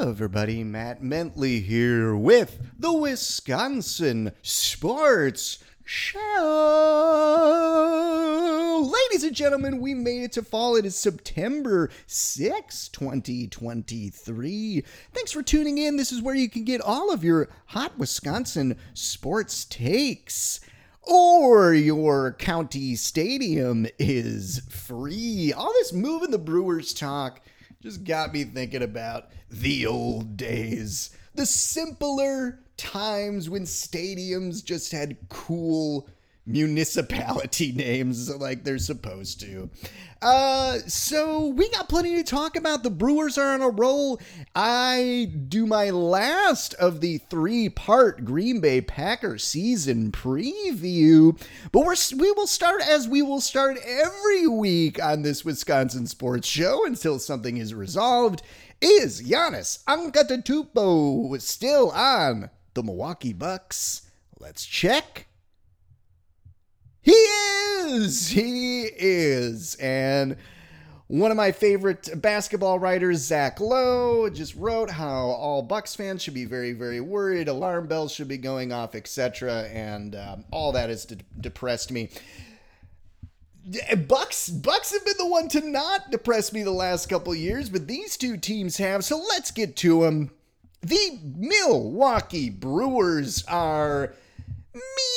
Hello, everybody. Matt Mentley here with the Wisconsin Sports Show. Ladies and gentlemen, we made it to fall. It is September 6, 2023. Thanks for tuning in. This is where you can get all of your hot Wisconsin sports takes or your county stadium is free. All this moving the Brewers talk just got me thinking about the old days. The simpler times when stadiums just had cool municipality names like they're supposed to. Uh, so we got plenty to talk about. The Brewers are on a roll. I do my last of the three-part Green Bay Packer season preview, but we're we will start as we will start every week on this Wisconsin sports show until something is resolved. Is Giannis Antetokounmpo still on the Milwaukee Bucks? Let's check. He is. He is. And one of my favorite basketball writers, Zach Lowe, just wrote how all Bucks fans should be very, very worried. Alarm bells should be going off, etc. And um, all that has de- depressed me. Bucks Bucks have been the one to not depress me the last couple years, but these two teams have. So let's get to them. The Milwaukee Brewers are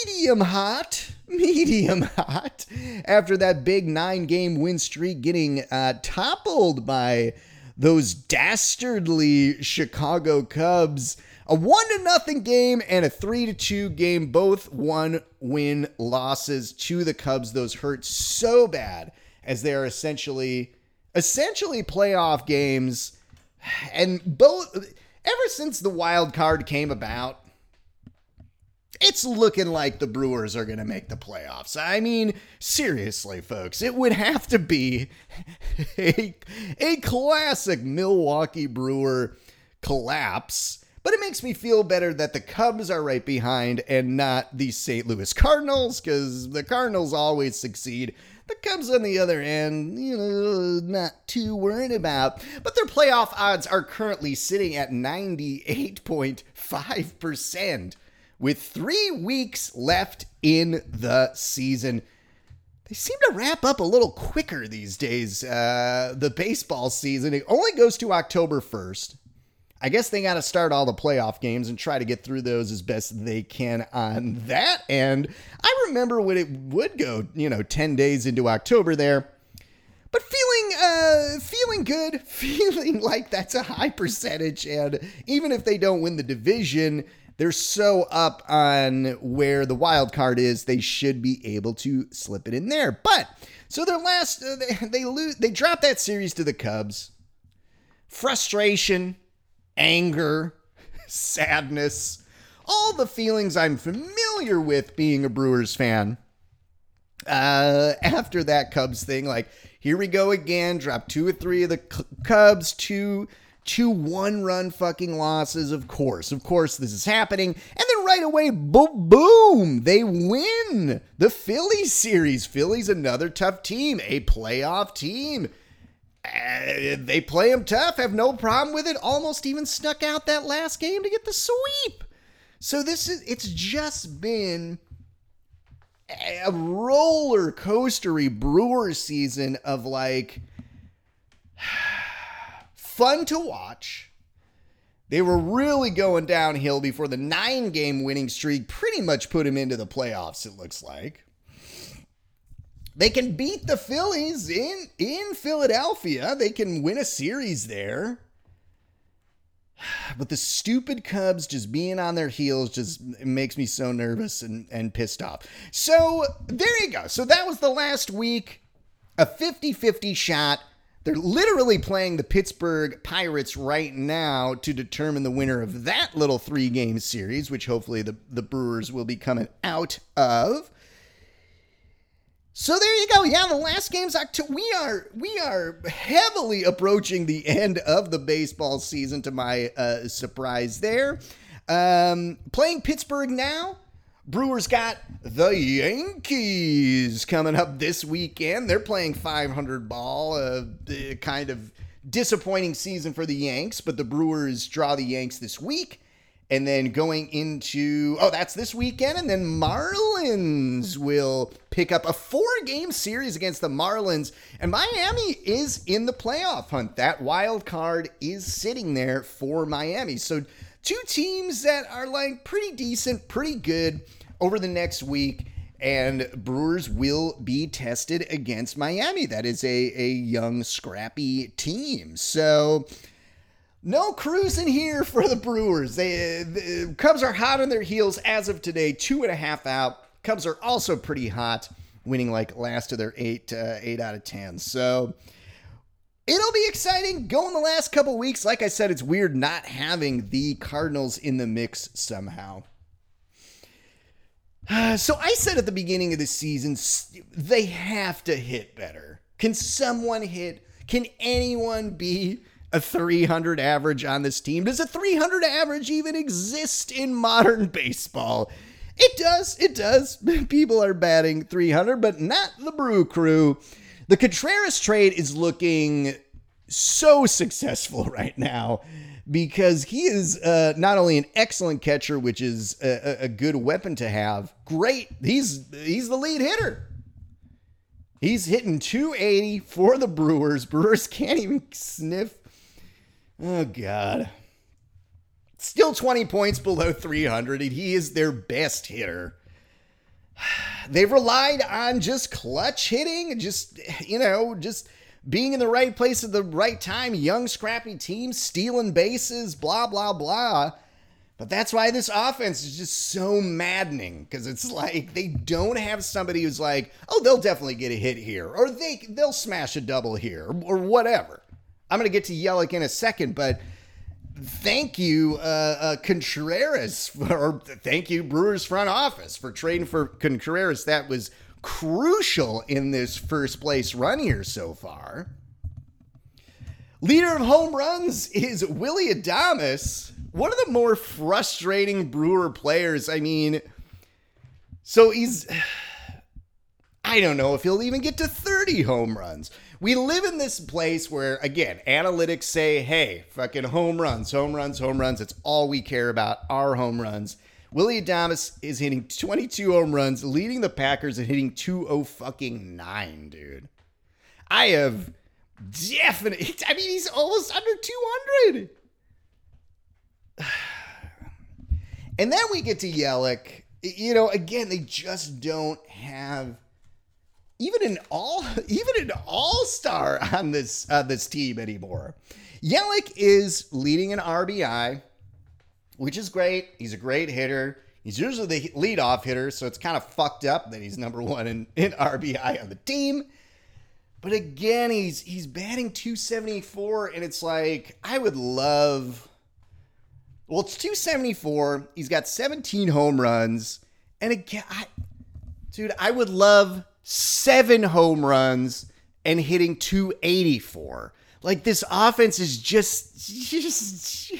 medium hot, medium hot after that big nine game win streak getting uh, toppled by those dastardly Chicago Cubs. A one to nothing game and a three to two game, both one win losses to the Cubs. Those hurt so bad as they are essentially essentially playoff games. And both ever since the wild card came about, it's looking like the Brewers are going to make the playoffs. I mean, seriously, folks, it would have to be a, a classic Milwaukee Brewer collapse. But it makes me feel better that the Cubs are right behind and not the St. Louis Cardinals, because the Cardinals always succeed. The Cubs, on the other end, you know, not too worried about. But their playoff odds are currently sitting at 98.5% with three weeks left in the season. They seem to wrap up a little quicker these days. Uh, the baseball season it only goes to October 1st. I guess they got to start all the playoff games and try to get through those as best they can on that end. I remember when it would go, you know, 10 days into October there. But feeling uh feeling good, feeling like that's a high percentage and even if they don't win the division, they're so up on where the wild card is, they should be able to slip it in there. But so their last, uh, they they lose, they drop that series to the Cubs. Frustration, anger, sadness, all the feelings I'm familiar with being a Brewers fan. Uh, after that Cubs thing, like here we go again. Drop two or three of the Cubs, two two one run fucking losses. Of course, of course, this is happening. And then right away, boom, boom, they win the Phillies series. Phillies, another tough team, a playoff team. Uh, they play them tough, have no problem with it. Almost even snuck out that last game to get the sweep. So this is it's just been a roller coastery Brewer season of like fun to watch. They were really going downhill before the nine game winning streak pretty much put him into the playoffs, it looks like. They can beat the Phillies in, in Philadelphia. They can win a series there. But the stupid Cubs just being on their heels just makes me so nervous and, and pissed off. So there you go. So that was the last week. A 50 50 shot they're literally playing the Pittsburgh Pirates right now to determine the winner of that little three game series, which hopefully the, the Brewers will be coming out of. So there you go. Yeah, the last game's October. We are we are heavily approaching the end of the baseball season. To my uh, surprise, there, um, playing Pittsburgh now. Brewers got the Yankees coming up this weekend. They're playing 500 ball, uh, kind of disappointing season for the Yanks, but the Brewers draw the Yanks this week. And then going into, oh, that's this weekend. And then Marlins will pick up a four game series against the Marlins. And Miami is in the playoff hunt. That wild card is sitting there for Miami. So, two teams that are like pretty decent, pretty good over the next week and Brewers will be tested against Miami. That is a, a young, scrappy team. So, no cruising here for the Brewers. They, the Cubs are hot on their heels as of today, two and a half out. Cubs are also pretty hot, winning like last of their eight, uh, eight out of ten. So, It'll be exciting going the last couple weeks. Like I said, it's weird not having the Cardinals in the mix somehow. So I said at the beginning of the season, they have to hit better. Can someone hit? Can anyone be a 300 average on this team? Does a 300 average even exist in modern baseball? It does. It does. People are batting 300, but not the Brew Crew. The Contreras trade is looking so successful right now because he is uh, not only an excellent catcher, which is a, a, good weapon to have. Great, he's he's the lead hitter. He's hitting 280 for the Brewers. Brewers can't even sniff. Oh God. Still 20 points below 300, and he is their best hitter. They've relied on just clutch hitting, just you know, just being in the right place at the right time, young, scrappy team, stealing bases, blah, blah, blah. But that's why this offense is just so maddening because it's like they don't have somebody who's like, oh, they'll definitely get a hit here, or they they'll smash a double here, or whatever. I'm gonna get to Yelich in a second, but thank you, uh, uh, Contreras, or thank you, Brewers front office for trading for Contreras. That was crucial in this first place run here so far. Leader of home runs is Willie Adames, one of the more frustrating Brewer players. I mean, so he's. I don't know if he'll even get to 30 home runs. We live in this place where, again, analytics say, hey, fucking home runs, home runs, home runs. It's all we care about, our home runs. Willie Adames is hitting 22 home runs, leading the Packers and hitting 20 fucking 9, dude. I have definitely I mean he's almost under 200. And then we get to Yelich. You know, again, they just don't have even an all even an all-star on this uh, this team anymore. Yelich is leading an RBI which is great. He's a great hitter. He's usually the leadoff hitter, so it's kind of fucked up that he's number one in, in RBI on the team. But again, he's he's batting 274, and it's like I would love. Well, it's 274. He's got 17 home runs, and again, I, dude, I would love seven home runs and hitting 284. Like this offense is just just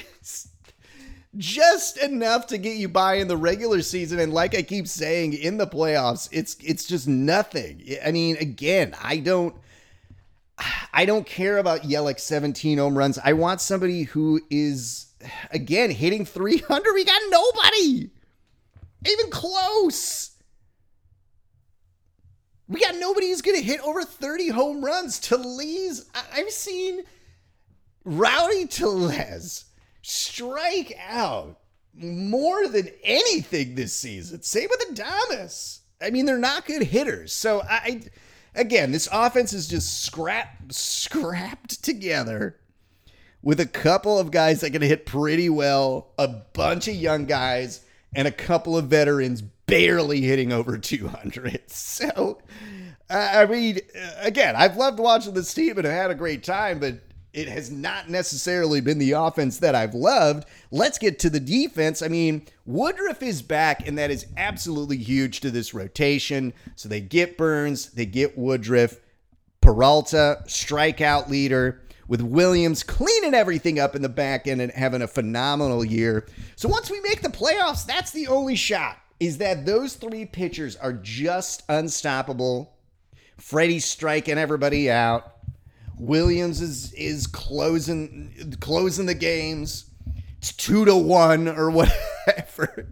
just enough to get you by in the regular season and like I keep saying in the playoffs it's it's just nothing. I mean again, I don't I don't care about Yelich 17 home runs. I want somebody who is again hitting 300. We got nobody. Even close. We got nobody who's going to hit over 30 home runs. Tellez, I've seen Rowdy Tellez strike out more than anything this season. Same with Adames. I mean, they're not good hitters. So I again, this offense is just scrap scrapped together with a couple of guys that can hit pretty well, a bunch of young guys, and a couple of veterans barely hitting over 200. So, I mean, again, I've loved watching this team and I had a great time, but it has not necessarily been the offense that I've loved. Let's get to the defense. I mean, Woodruff is back, and that is absolutely huge to this rotation. So they get Burns, they get Woodruff, Peralta, strikeout leader, with Williams cleaning everything up in the back end and having a phenomenal year. So once we make the playoffs, that's the only shot. Is that those three pitchers are just unstoppable. Freddy's striking everybody out. Williams is is closing closing the games. It's two to one or whatever.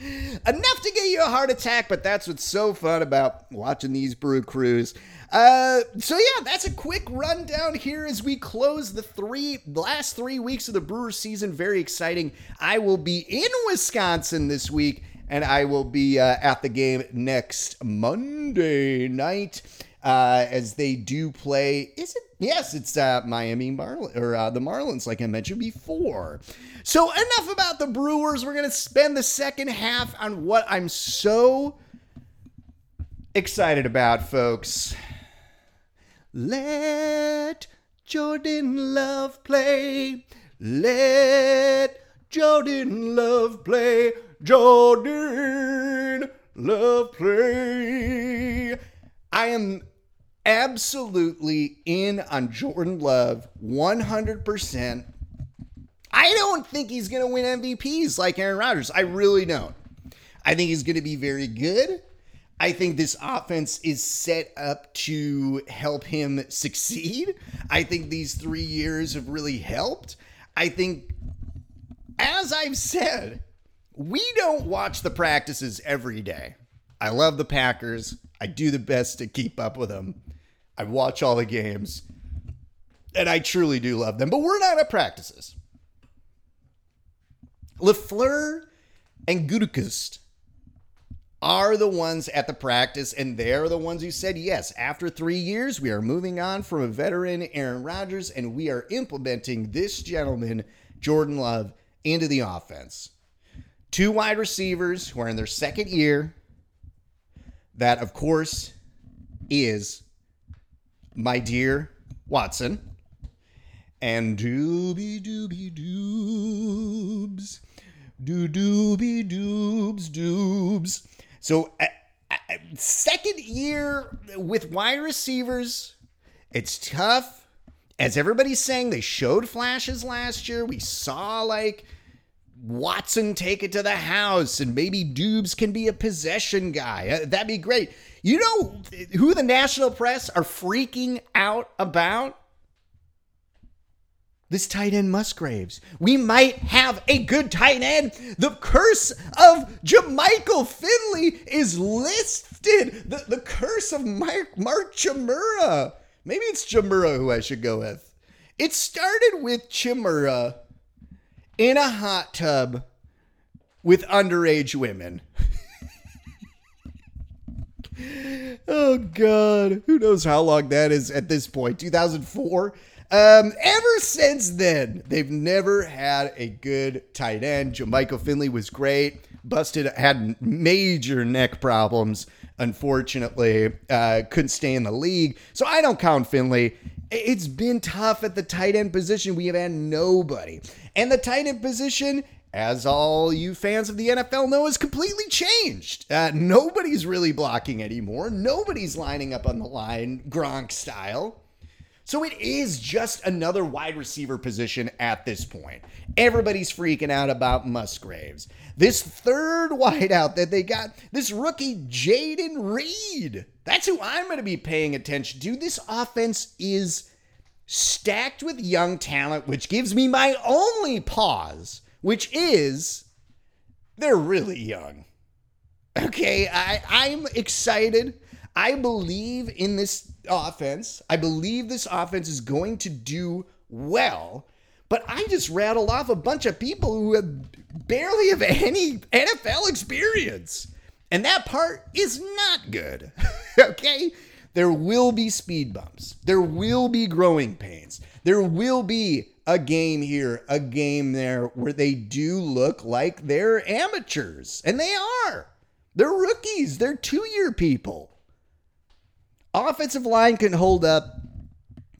Enough to get you a heart attack, but that's what's so fun about watching these brew crews. Uh, so yeah, that's a quick rundown here as we close the three last three weeks of the Brewer season. Very exciting. I will be in Wisconsin this week, and I will be uh, at the game next Monday night uh, as they do play. Is it? Yes, it's uh, Miami Marlins or uh, the Marlins, like I mentioned before. So enough about the Brewers. We're gonna spend the second half on what I'm so excited about, folks. Let Jordan Love play. Let Jordan Love play. Jordan Love play. I am absolutely in on Jordan Love 100%. I don't think he's going to win MVPs like Aaron Rodgers. I really don't. I think he's going to be very good. I think this offense is set up to help him succeed. I think these three years have really helped. I think, as I've said, we don't watch the practices every day. I love the Packers. I do the best to keep up with them. I watch all the games. And I truly do love them. But we're not at practices. LaFleur and Gutekunst are the ones at the practice, and they're the ones who said, yes, after three years, we are moving on from a veteran Aaron Rodgers, and we are implementing this gentleman, Jordan Love, into the offense. Two wide receivers who are in their second year. That, of course, is my dear Watson and Doobie Doobie Doobs. Doo doobie doobs doobs. So, second year with wide receivers, it's tough. As everybody's saying, they showed flashes last year. We saw like Watson take it to the house, and maybe Doubs can be a possession guy. Uh, that'd be great. You know who the national press are freaking out about? this tight end Musgraves. We might have a good tight end. The curse of Jermichael Finley is listed. The, the curse of Mark, Mark Chmura. Maybe it's Chimura who I should go with. It started with Chmura in a hot tub with underage women. oh, God. Who knows how long that is at this point? 2004? Um, ever since then, they've never had a good tight end. Jermichael Finley was great. Busted, had major neck problems. Unfortunately, uh, couldn't stay in the league. So I don't count Finley. It's been tough at the tight end position. We have had nobody. And the tight end position, as all you fans of the NFL know, has completely changed. Uh, nobody's really blocking anymore. Nobody's lining up on the line, Gronk style. So it is just another wide receiver position at this point. Everybody's freaking out about Musgraves. This third wideout that they got, this rookie Jayden Reed. That's who I'm going to be paying attention to. This offense is stacked with young talent, which gives me my only pause, which is they're really young. Okay, I, I'm excited. I believe in this offense. I believe this offense is going to do well. But I just rattled off a bunch of people who have barely have any NFL experience. And that part is not good. okay? There will be speed bumps. There will be growing pains. There will be a game here, a game there where they do look like they're amateurs. And they are. They're rookies. They're two year people offensive line can hold up,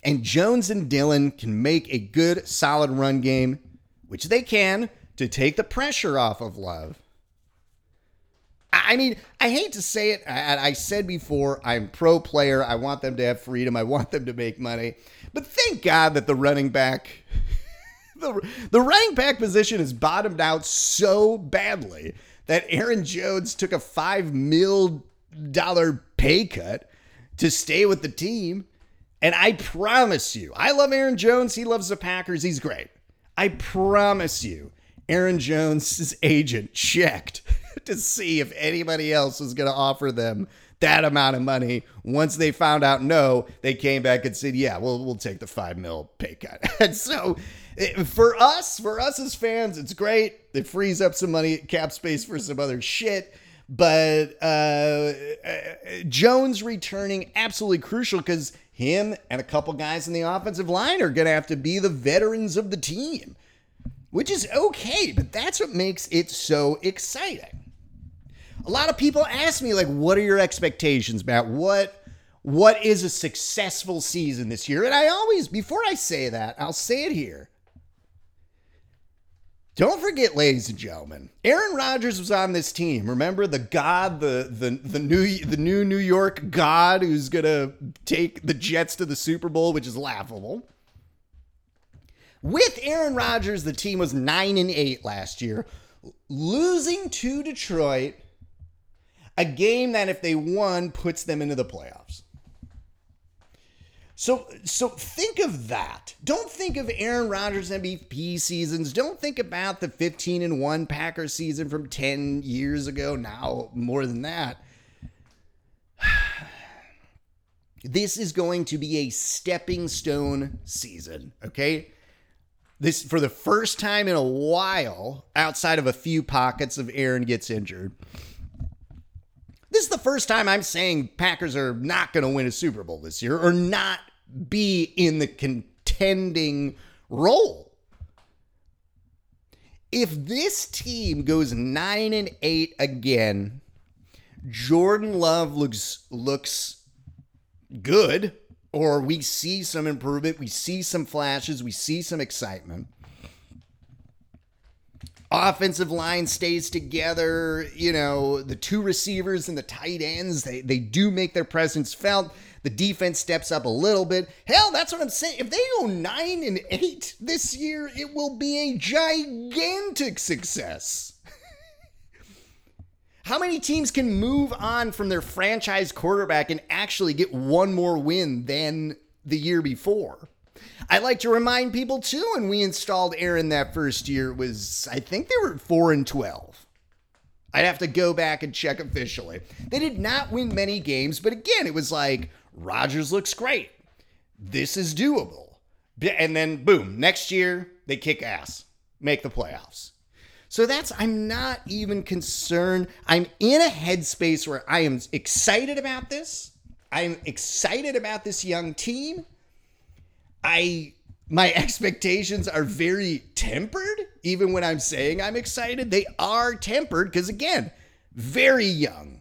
and Jones and Dillon can make a good, solid run game, which they can, to take the pressure off of Love. I mean, I hate to say it. I, said before, I'm pro player. I want them to have freedom. I want them to make money. But thank God that the running back, the, the running back position is bottomed out so badly that Aaron Jones took a five mil dollar pay cut to stay with the team. And I promise you, I love Aaron Jones. He loves the Packers. He's great. I promise you, Aaron Jones' agent checked to see if anybody else was going to offer them that amount of money. Once they found out no, they came back and said, "Yeah, we'll we'll take the five mil pay cut." and so, it, for us, for us as fans, it's great. It frees up some money, cap space for some other shit. But uh, Jones returning absolutely crucial because him and a couple guys in the offensive line are going to have to be the veterans of the team, which is okay. But that's what makes it so exciting. A lot of people ask me like what are your expectations matt? What what is a successful season this year? And i always before i say that i'll say it here. Don't forget ladies and gentlemen aaron rodgers was on this team. Remember the god the the, the new the new new york god who's gonna take the jets to the super bowl which is laughable with aaron rodgers the team was 9 and 8 last year losing to detroit a game that if they won puts them into the playoffs. So so think of that. Don't think of Aaron Rodgers MVP seasons. Don't think about the 15 and 1 Packers season from 10 years ago, now more than that. This is going to be a stepping stone season, okay? This for the first time in a while outside of a few pockets of Aaron gets injured. This is the first time I'm saying Packers are not going to win a Super Bowl this year or not be in the contending role. If this team goes 9 and 8 again, Jordan Love looks looks good or we see some improvement, we see some flashes, we see some excitement offensive line stays together. You know, the two receivers and the tight ends, they, they do make their presence felt. The defense steps up a little bit. Hell, that's what I'm saying. If they go nine and eight this year, it will be a gigantic success. How many teams can move on from their franchise quarterback and actually get one more win than the year before? I like to remind people too, when we installed Aaron that first year, was I think they were four and twelve. I'd have to go back and check officially. They did not win many games, but again, it was like Rodgers looks great. This is doable. And then boom, next year they kick ass, make the playoffs. So that's, I'm not even concerned. I'm in a headspace where I am excited about this. I'm excited about this young team. I my expectations are very tempered even when I'm saying I'm excited. They are tempered because again, very young.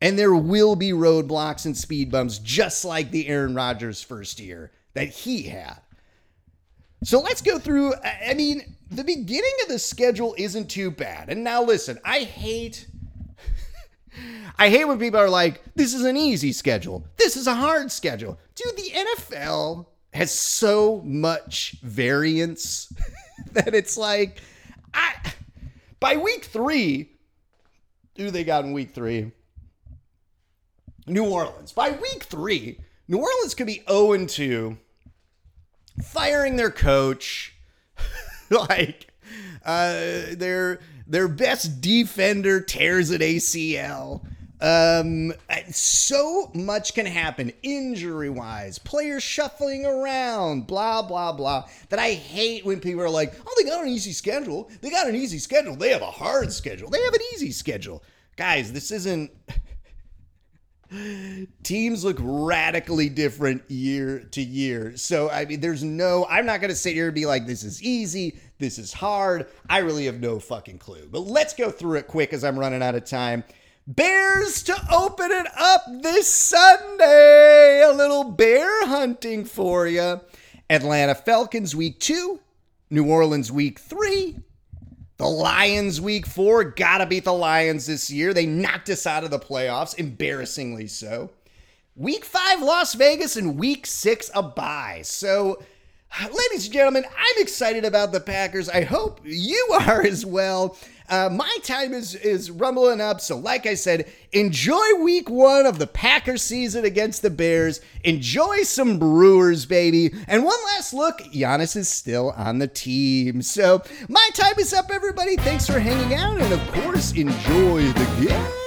And there will be roadblocks and speed bumps just like the Aaron Rodgers first year that he had. So let's go through I mean, the beginning of the schedule isn't too bad. And now listen, I hate I hate when people are like, this is an easy schedule. This is a hard schedule. Dude, the NFL has so much variance that it's like, I, by week three, who they got in week three? New Orleans. By week three, New Orleans could be 0 2, firing their coach. like, uh, their their best defender tears an ACL. Um, so much can happen injury wise, players shuffling around, blah, blah, blah. That I hate when people are like, oh, they got an easy schedule. They got an easy schedule. They have a hard schedule. They have an easy schedule. Guys, this isn't. Teams look radically different year to year. So, I mean, there's no, I'm not going to sit here and be like, this is easy, this is hard. I really have no fucking clue. But let's go through it quick as I'm running out of time. Bears to open it up this Sunday. A little bear hunting for you. Atlanta Falcons week two, New Orleans week three, the Lions week four. Gotta beat the Lions this year. They knocked us out of the playoffs, embarrassingly so. Week five, Las Vegas, and week six, a bye. So, ladies and gentlemen, I'm excited about the Packers. I hope you are as well. Uh, my time is is rumbling up. So, like I said, enjoy week one of the Packers season against the Bears. Enjoy some Brewers, baby. And one last look Giannis is still on the team. So, my time is up, everybody. Thanks for hanging out. And of course, enjoy the game.